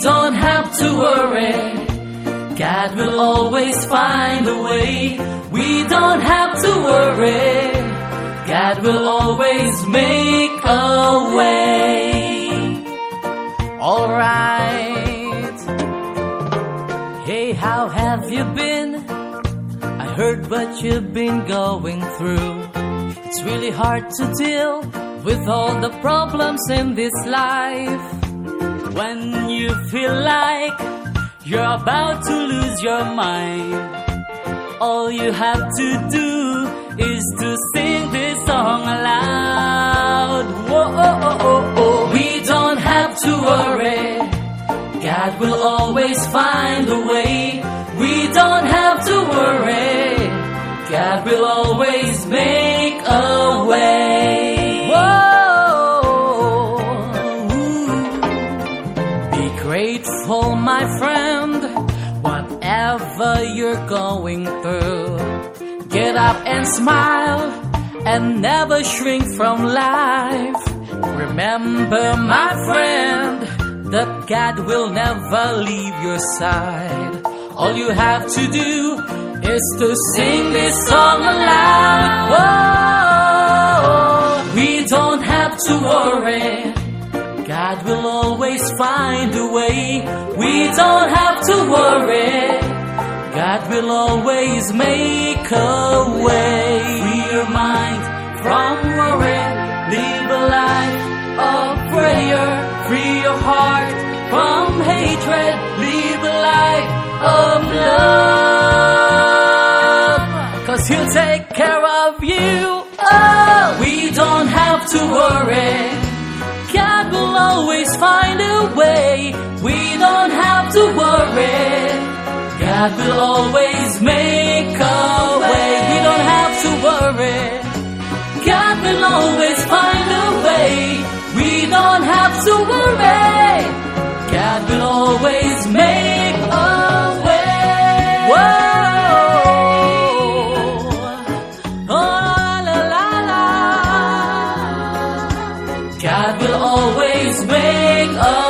don't have to worry. God will always find a way. We don't have to worry. God will always make a way. Alright. Hey, how have you been? I heard what you've been going through. It's really hard to deal with all the problems in this life. When feel like you're about to lose your mind, all you have to do is to sing this song aloud. Whoa, oh, oh, oh, oh. We don't have to worry. God will always find a way. Grateful, my friend, whatever you're going through. Get up and smile and never shrink from life. Remember, my friend, that God will never leave your side. All you have to do is to sing this song aloud. Whoa, we don't have to worry. God will always find a way. We don't have to worry. God will always make a way. Free your mind from worry. Live a life of prayer. Free your heart from hatred. Live a life of love. Cause he'll take care of you. Oh, we don't have to worry. To worry. God will always make a way. We don't have to worry. God will always find a way. We don't have to worry. God will always make a way. Whoa. Oh. God will always make a